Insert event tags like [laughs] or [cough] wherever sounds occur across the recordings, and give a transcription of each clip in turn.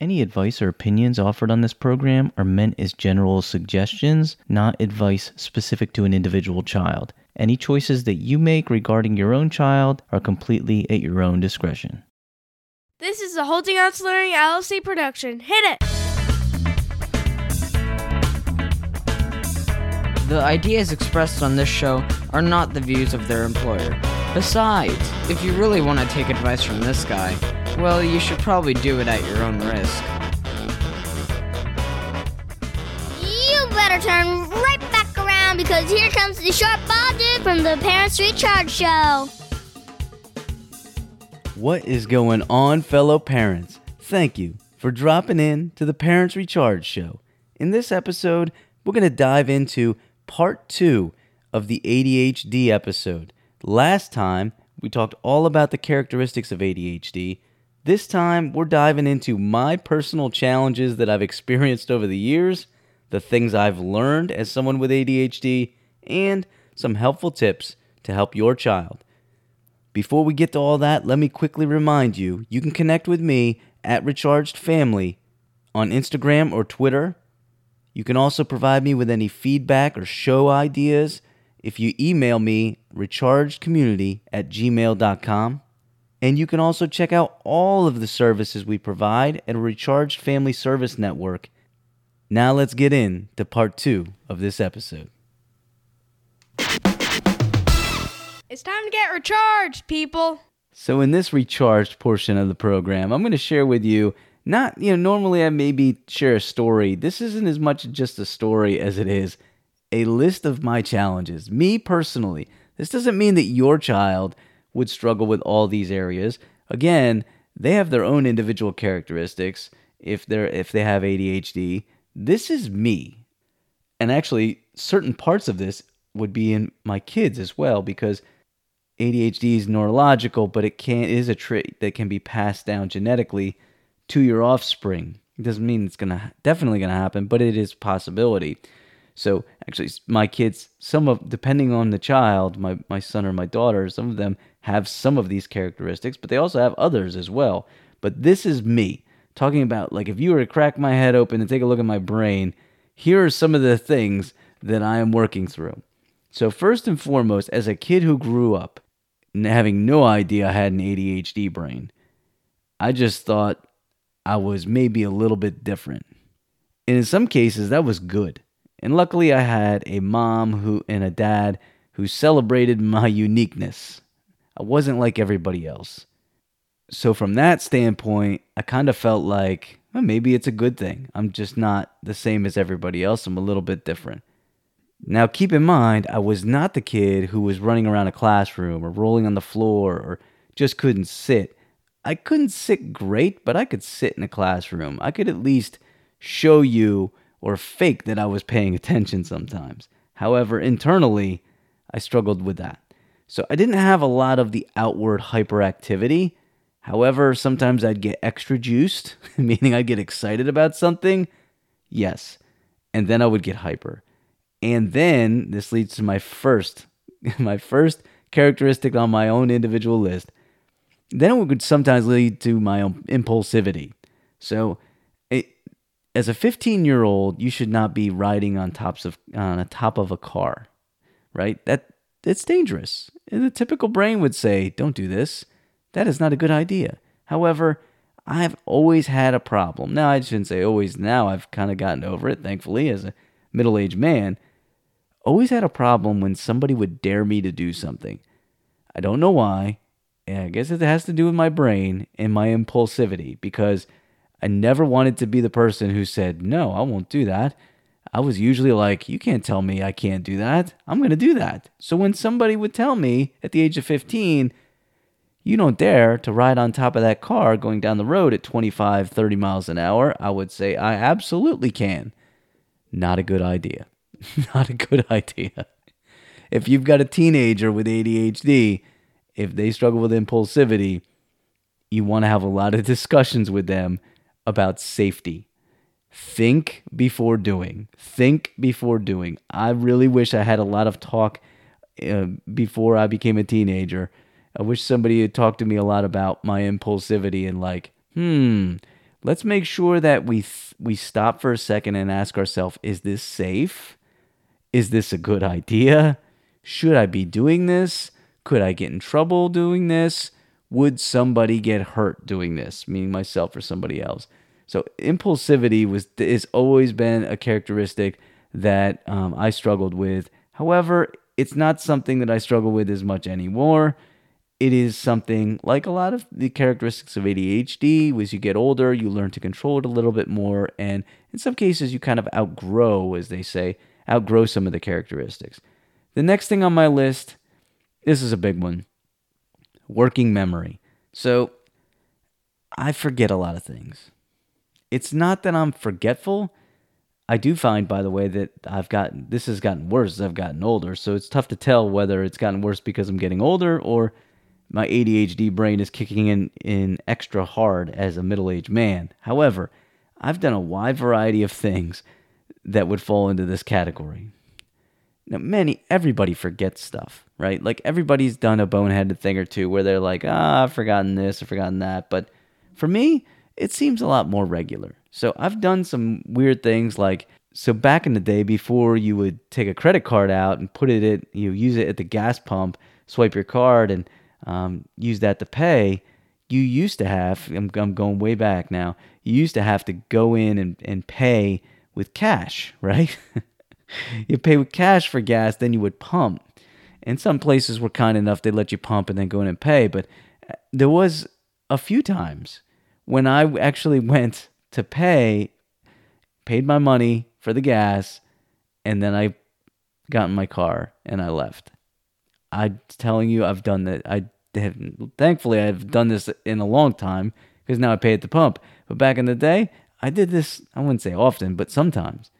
Any advice or opinions offered on this program are meant as general suggestions, not advice specific to an individual child. Any choices that you make regarding your own child are completely at your own discretion. This is a Holding On to Learning LLC production. Hit it! The ideas expressed on this show are not the views of their employer. Besides, if you really want to take advice from this guy, well, you should probably do it at your own risk. You better turn right back around because here comes the short bald dude from the Parents Recharge Show. What is going on, fellow parents? Thank you for dropping in to the Parents Recharge Show. In this episode, we're going to dive into part two of the ADHD episode. Last time, we talked all about the characteristics of ADHD. This time, we're diving into my personal challenges that I've experienced over the years, the things I've learned as someone with ADHD, and some helpful tips to help your child. Before we get to all that, let me quickly remind you you can connect with me at Recharged Family on Instagram or Twitter. You can also provide me with any feedback or show ideas if you email me rechargedcommunity at gmail.com. And you can also check out all of the services we provide at Recharged Family Service Network. Now let's get in to part two of this episode. It's time to get recharged, people. So in this recharged portion of the program, I'm going to share with you not, you know, normally I maybe share a story. This isn't as much just a story as it is a list of my challenges. Me personally, this doesn't mean that your child would struggle with all these areas. Again, they have their own individual characteristics if they're if they have ADHD. This is me. And actually, certain parts of this would be in my kids as well because ADHD is neurological, but it can is a trait that can be passed down genetically to your offspring. It doesn't mean it's gonna definitely gonna happen, but it is possibility. So actually, my kids, some of depending on the child, my my son or my daughter, some of them have some of these characteristics, but they also have others as well. But this is me talking about like if you were to crack my head open and take a look at my brain, here are some of the things that I am working through. So first and foremost, as a kid who grew up having no idea I had an ADHD brain, I just thought I was maybe a little bit different. And in some cases, that was good and luckily, I had a mom who and a dad who celebrated my uniqueness. I wasn't like everybody else. So, from that standpoint, I kind of felt like well, maybe it's a good thing. I'm just not the same as everybody else. I'm a little bit different. Now, keep in mind, I was not the kid who was running around a classroom or rolling on the floor or just couldn't sit. I couldn't sit great, but I could sit in a classroom. I could at least show you or fake that I was paying attention sometimes. However, internally, I struggled with that. So I didn't have a lot of the outward hyperactivity. However, sometimes I'd get extra juiced, [laughs] meaning I'd get excited about something. Yes. And then I would get hyper. And then this leads to my first [laughs] my first characteristic on my own individual list. Then it would sometimes lead to my impulsivity. So as a 15 year old, you should not be riding on tops of on a top of a car, right? That it's dangerous. The typical brain would say, "Don't do this. That is not a good idea." However, I've always had a problem. Now I shouldn't say always. Now I've kind of gotten over it, thankfully, as a middle-aged man. Always had a problem when somebody would dare me to do something. I don't know why. I guess it has to do with my brain and my impulsivity because I never wanted to be the person who said, No, I won't do that. I was usually like, You can't tell me I can't do that. I'm going to do that. So when somebody would tell me at the age of 15, you don't dare to ride on top of that car going down the road at 25, 30 miles an hour, I would say, I absolutely can. Not a good idea. [laughs] Not a good idea. If you've got a teenager with ADHD, if they struggle with impulsivity, you want to have a lot of [laughs] discussions with them about safety. Think before doing. Think before doing. I really wish I had a lot of talk uh, before I became a teenager. I wish somebody had talked to me a lot about my impulsivity and like, hmm, let's make sure that we th- we stop for a second and ask ourselves, is this safe? Is this a good idea? Should I be doing this? Could I get in trouble doing this? Would somebody get hurt doing this, meaning myself or somebody else? So impulsivity was has always been a characteristic that um, I struggled with. However, it's not something that I struggle with as much anymore. It is something like a lot of the characteristics of ADHD. As you get older, you learn to control it a little bit more, and in some cases, you kind of outgrow, as they say, outgrow some of the characteristics. The next thing on my list, this is a big one working memory. So I forget a lot of things. It's not that I'm forgetful. I do find, by the way, that I've gotten this has gotten worse as I've gotten older. So it's tough to tell whether it's gotten worse because I'm getting older or my ADHD brain is kicking in, in extra hard as a middle aged man. However, I've done a wide variety of things that would fall into this category. Now, many, everybody forgets stuff, right? Like everybody's done a boneheaded thing or two where they're like, ah, I've forgotten this, I've forgotten that. But for me, it seems a lot more regular. So I've done some weird things like, so back in the day, before you would take a credit card out and put it at, you use it at the gas pump, swipe your card and um, use that to pay, you used to have, I'm, I'm going way back now, you used to have to go in and, and pay with cash, [laughs] right? you pay with cash for gas, then you would pump. And some places were kind enough they let you pump and then go in and pay. But uh, there was a few times when I actually went to pay, paid my money for the gas, and then I got in my car and I left. I'm telling you, I've done that. I have, thankfully I've done this in a long time because now I pay at the pump. But back in the day, I did this. I wouldn't say often, but sometimes.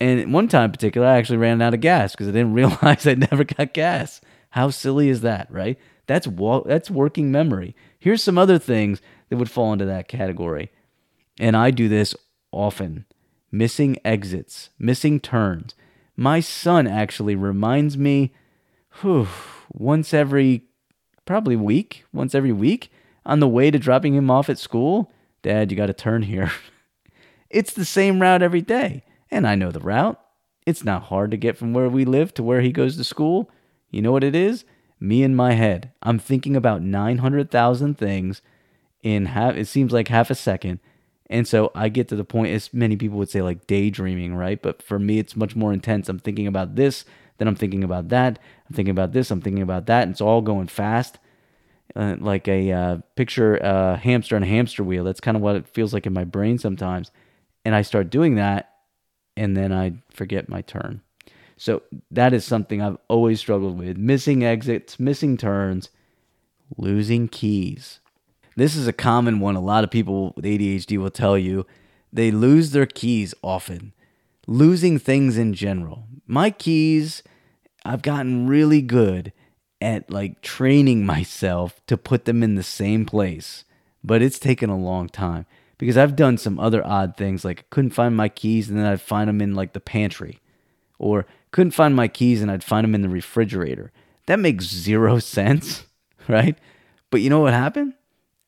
And one time in particular, I actually ran out of gas because I didn't [laughs] realize I never got gas. How silly is that, right? That's that's working memory. Here's some other things that would fall into that category. And I do this often. Missing exits, missing turns. My son actually reminds me whew, once every probably week, once every week on the way to dropping him off at school. Dad, you got to turn here. [laughs] it's the same route every day and I know the route. It's not hard to get from where we live to where he goes to school. You know what it is? Me in my head. I'm thinking about 900,000 things in half, it seems like half a second. And so I get to the point, as many people would say, like daydreaming, right? But for me, it's much more intense. I'm thinking about this, then I'm thinking about that. I'm thinking about this, I'm thinking about that. And it's all going fast. Uh, like a uh, picture a hamster on a hamster wheel. That's kind of what it feels like in my brain sometimes. And I start doing that, and then I forget my turn. So that is something I've always struggled with missing exits, missing turns, losing keys. This is a common one. A lot of people with ADHD will tell you they lose their keys often, losing things in general. My keys, I've gotten really good at like training [laughs] myself to put them in the same place, but it's taken a long time because I've done some other odd things like I couldn't find my keys and then I'd find them in like the pantry or couldn't find my keys and I'd find them in the refrigerator. That makes zero [laughs] sense, right? But you know what happened?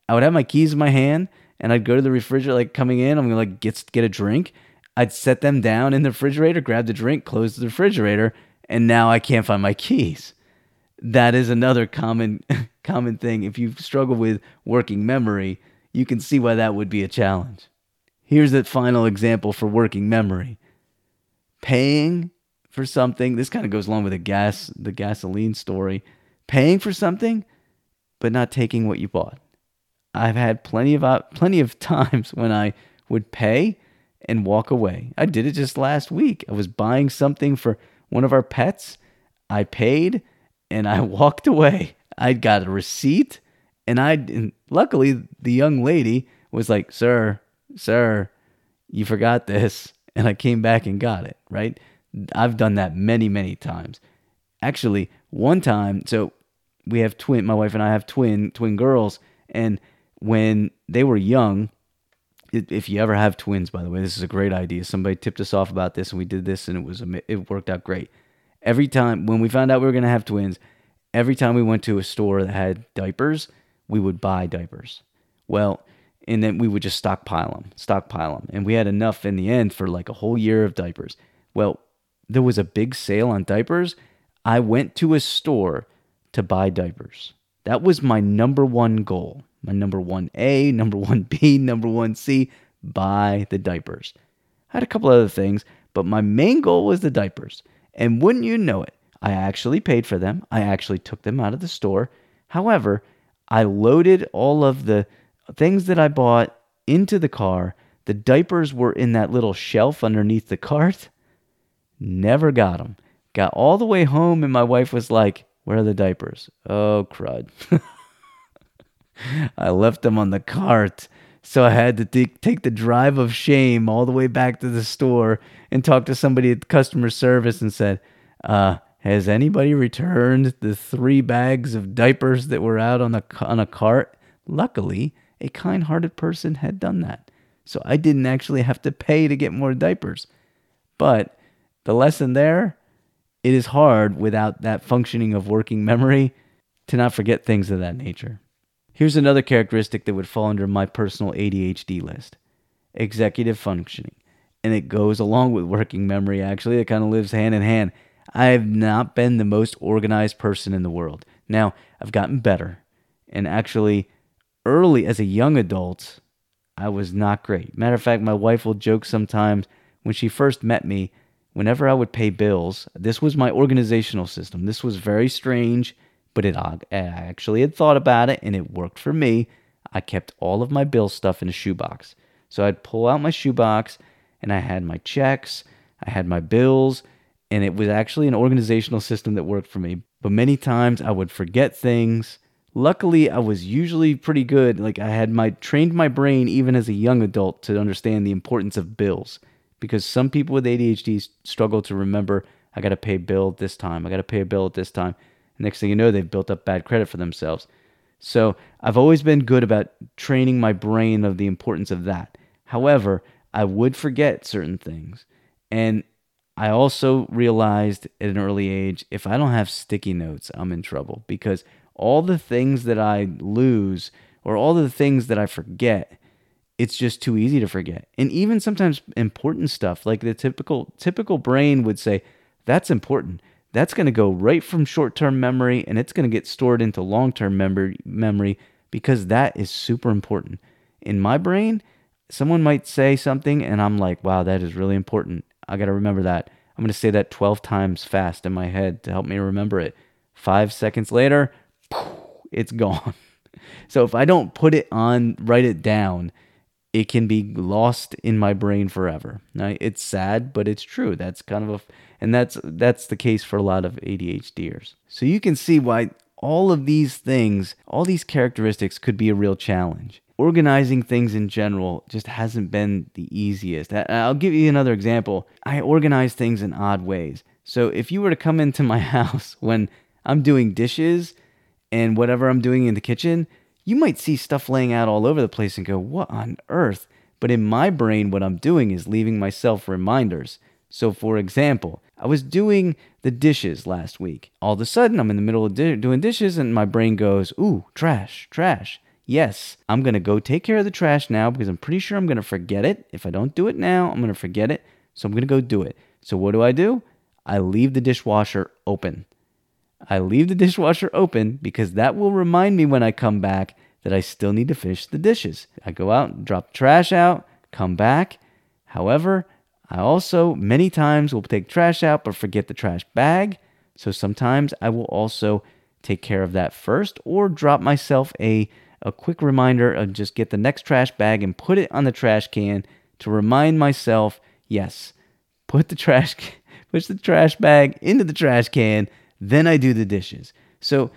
I would have my keys in my hand and I'd go to the refrigerator like coming in, I'm to like get get a drink. I'd set them down in the refrigerator, grab the drink, close the refrigerator, and now I can't find my keys. That is another common [laughs] common thing if you struggle with working memory you can see why that would be a challenge. Here's the final example for working memory. Paying for something, this kind of goes along with the gas, the gasoline story. Paying for something, but not taking what you bought. I've had plenty of plenty of [laughs] times when I would pay and walk away. I did it just last week. I was buying something for one of our pets. I paid and I [laughs] walked away. I got a receipt and I, luckily, the young lady was like, "Sir, sir, you forgot this," [laughs] and I came back and got it. Right? I've done that many, many times. Actually, one time, so we have twin. My wife and I have twin twin girls, and when they were young, if you ever have twins, by the way, this is a great idea. Somebody tipped us off about this, and we did this, and it was it worked out great. Every time when we found out we were going to have twins, every time we went to a store that had diapers, we would buy diapers. Well, and then we would just stockpile them, stockpile them. And we had enough in the end for like a whole year of diapers. Well, there was a big sale on diapers. I went to a store to buy diapers. That was my number one goal. My number one A, [laughs] number one B, [laughs] number one C, buy the diapers. I had a couple other things, but my main goal was the diapers. And wouldn't you know it, I actually paid for them. I actually took them out of the store. However, I loaded all of the things that I bought into the car. The diapers were in that little shelf underneath the cart. Never got them. Got all the way home, and my wife was like, Where are the diapers? Oh, crud. [laughs] I left them on the cart. So I had to take the drive of shame all the way back to the store and talk to somebody at customer service and said, uh, has anybody returned the three bags of diapers that were out on the on a cart? Luckily, a kind-hearted person had done that. So I didn't actually have to pay to get more diapers. But the lesson there, it is hard without that functioning of working memory to not forget things of that nature. Here's another characteristic that would fall under my personal ADHD list executive functioning. And it goes along with working memory, actually. It kind of lives hand in hand. I have not been the most organized person in the world. Now, I've gotten better. And actually, early as a young adult, I was not great. Matter of fact, my wife will joke sometimes when she first met me, whenever I would pay bills, this was my organizational system. This was very strange but it I actually had thought about it and it worked for me. I kept all of my bill stuff in a shoebox. So I'd pull out my shoebox and I had my checks, I had my bills, and it was actually an organizational system that worked for me. But many times I would forget things. Luckily, I was usually pretty good. Like I had my trained my brain even as a young adult to understand the importance of bills because some people with ADHD struggle to remember I got to pay bill this time. I got to pay a bill at this time. Next thing you know, they've built up bad credit for themselves. So I've always been good about training my brain of the importance of that. However, I would forget certain things. And I also realized at an early age if I don't have sticky notes, I'm in trouble because all the things that I lose or all the things that I forget, it's just too easy to forget. And even sometimes important stuff like the typical typical brain would say that's important that's going to go right from short term memory and it's going to get stored into long term memory, because that is super important. In my brain, someone might say something and I'm like, wow, that is really important. I got to remember that. I'm going to say that 12 times fast in my head to help me remember it. Five seconds later, it's [laughs] gone. So if I don't put it on, write it down, it can be lost in my brain forever. Now, it's sad, but it's true. That's kind of a, and that's that's the case for a lot of ADHDers. So you can see why all of these things, all these characteristics could be a real challenge. Organizing things in general just hasn't been the easiest. I'll give you another example. I organize things in odd ways. So if you were to come into my [laughs] house when I'm doing dishes and whatever I'm doing in the kitchen, you might see stuff laying out all over the place and go, What on earth? But in my brain, what I'm doing is leaving myself reminders. So, for example, I was doing the dishes last week. All of a sudden, I'm in the middle of di- doing dishes, and my brain goes, Ooh, trash, trash. Yes, I'm going to go take care of the trash now because I'm pretty sure I'm going to forget it. If I don't do it now, I'm going to forget it. So, I'm going to go do it. So, what do I do? I leave the dishwasher open. I leave the dishwasher open because that will remind me when I come back that I still need to finish the dishes. I go out, drop trash out, come back. However, I also many times will take trash out but forget the trash bag. So sometimes I will also take care of that first or drop myself a a quick reminder of just get the next trash bag and put it on the trash can to remind myself, yes, put the trash [laughs] push the trash bag into the trash can then I do the dishes. So,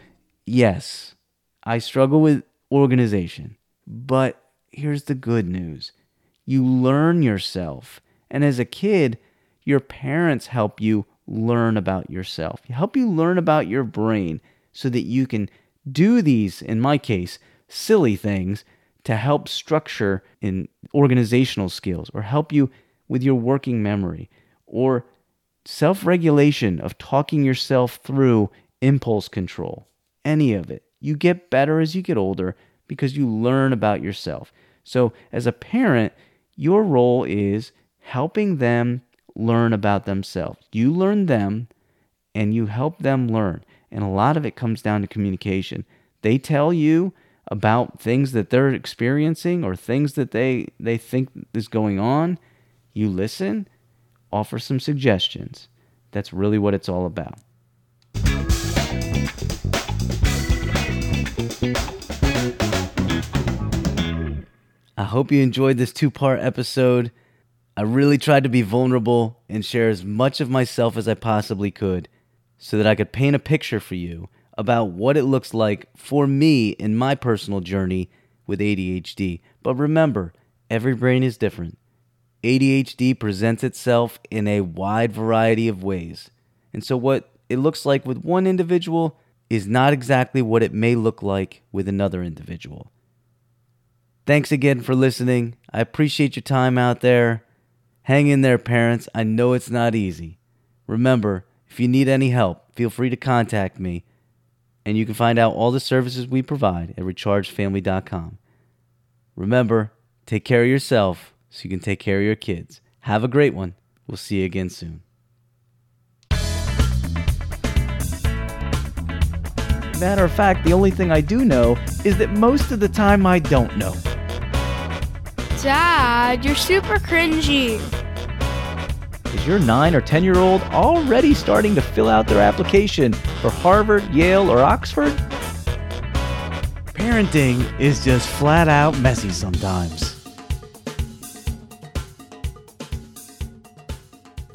yes, I struggle with organization, but here's the good news you learn yourself. And as a kid, your parents help you learn about yourself, help you learn about your brain so that you can do these, in my case, silly things to help structure in organizational skills or help you with your working memory or self regulation of talking yourself through impulse control, any of it. You get better as you get older because you learn about yourself. So, as a parent, your role is helping them learn about themselves. You learn them and you help them learn. And a lot of it comes down to communication. They tell you about things that they're experiencing or things that they, they think is going on. You listen, offer some suggestions. That's really what it's all about. I hope you enjoyed this two part episode. I really tried to be vulnerable and share as much of myself as I possibly could so that I could paint a picture for you about what it looks like for me in my personal journey with ADHD. But remember, every brain is different. ADHD presents itself in a wide variety of ways. And so, what it looks like with one individual is not exactly what it may look like with another individual. Thanks again for listening. I appreciate your time out there. Hang in there, parents. I know it's not easy. Remember, if you need any help, feel free to contact me. And you can find out all the services we provide at rechargedfamily.com. Remember, take care of yourself so you can take care of your kids. Have a great one. We'll see you again soon. Matter of fact, the only thing I do know is that most of the time I don't know. Dad, you're super cringy. Is your 9 or 10 year old already starting to fill out their application for Harvard, Yale, or Oxford? Parenting is just flat out messy sometimes.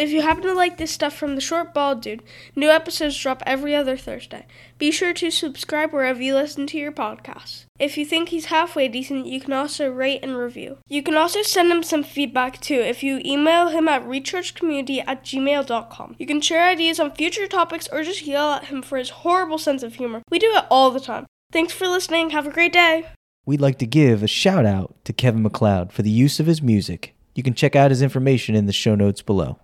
If you happen to like this stuff from the Short Bald Dude, new episodes drop every other Thursday. Be sure to subscribe wherever you listen to your podcasts. If you think he's halfway decent, you can also rate and review. You can also send him some feedback too if you email him at rechargedcommunity at gmail.com. You can share ideas on future topics or just yell at him for his horrible sense of humor. We do it all the time. Thanks for listening. Have a great day. We'd like to give a shout out to Kevin MacLeod for the use of his music. You can check out his information in the show notes below.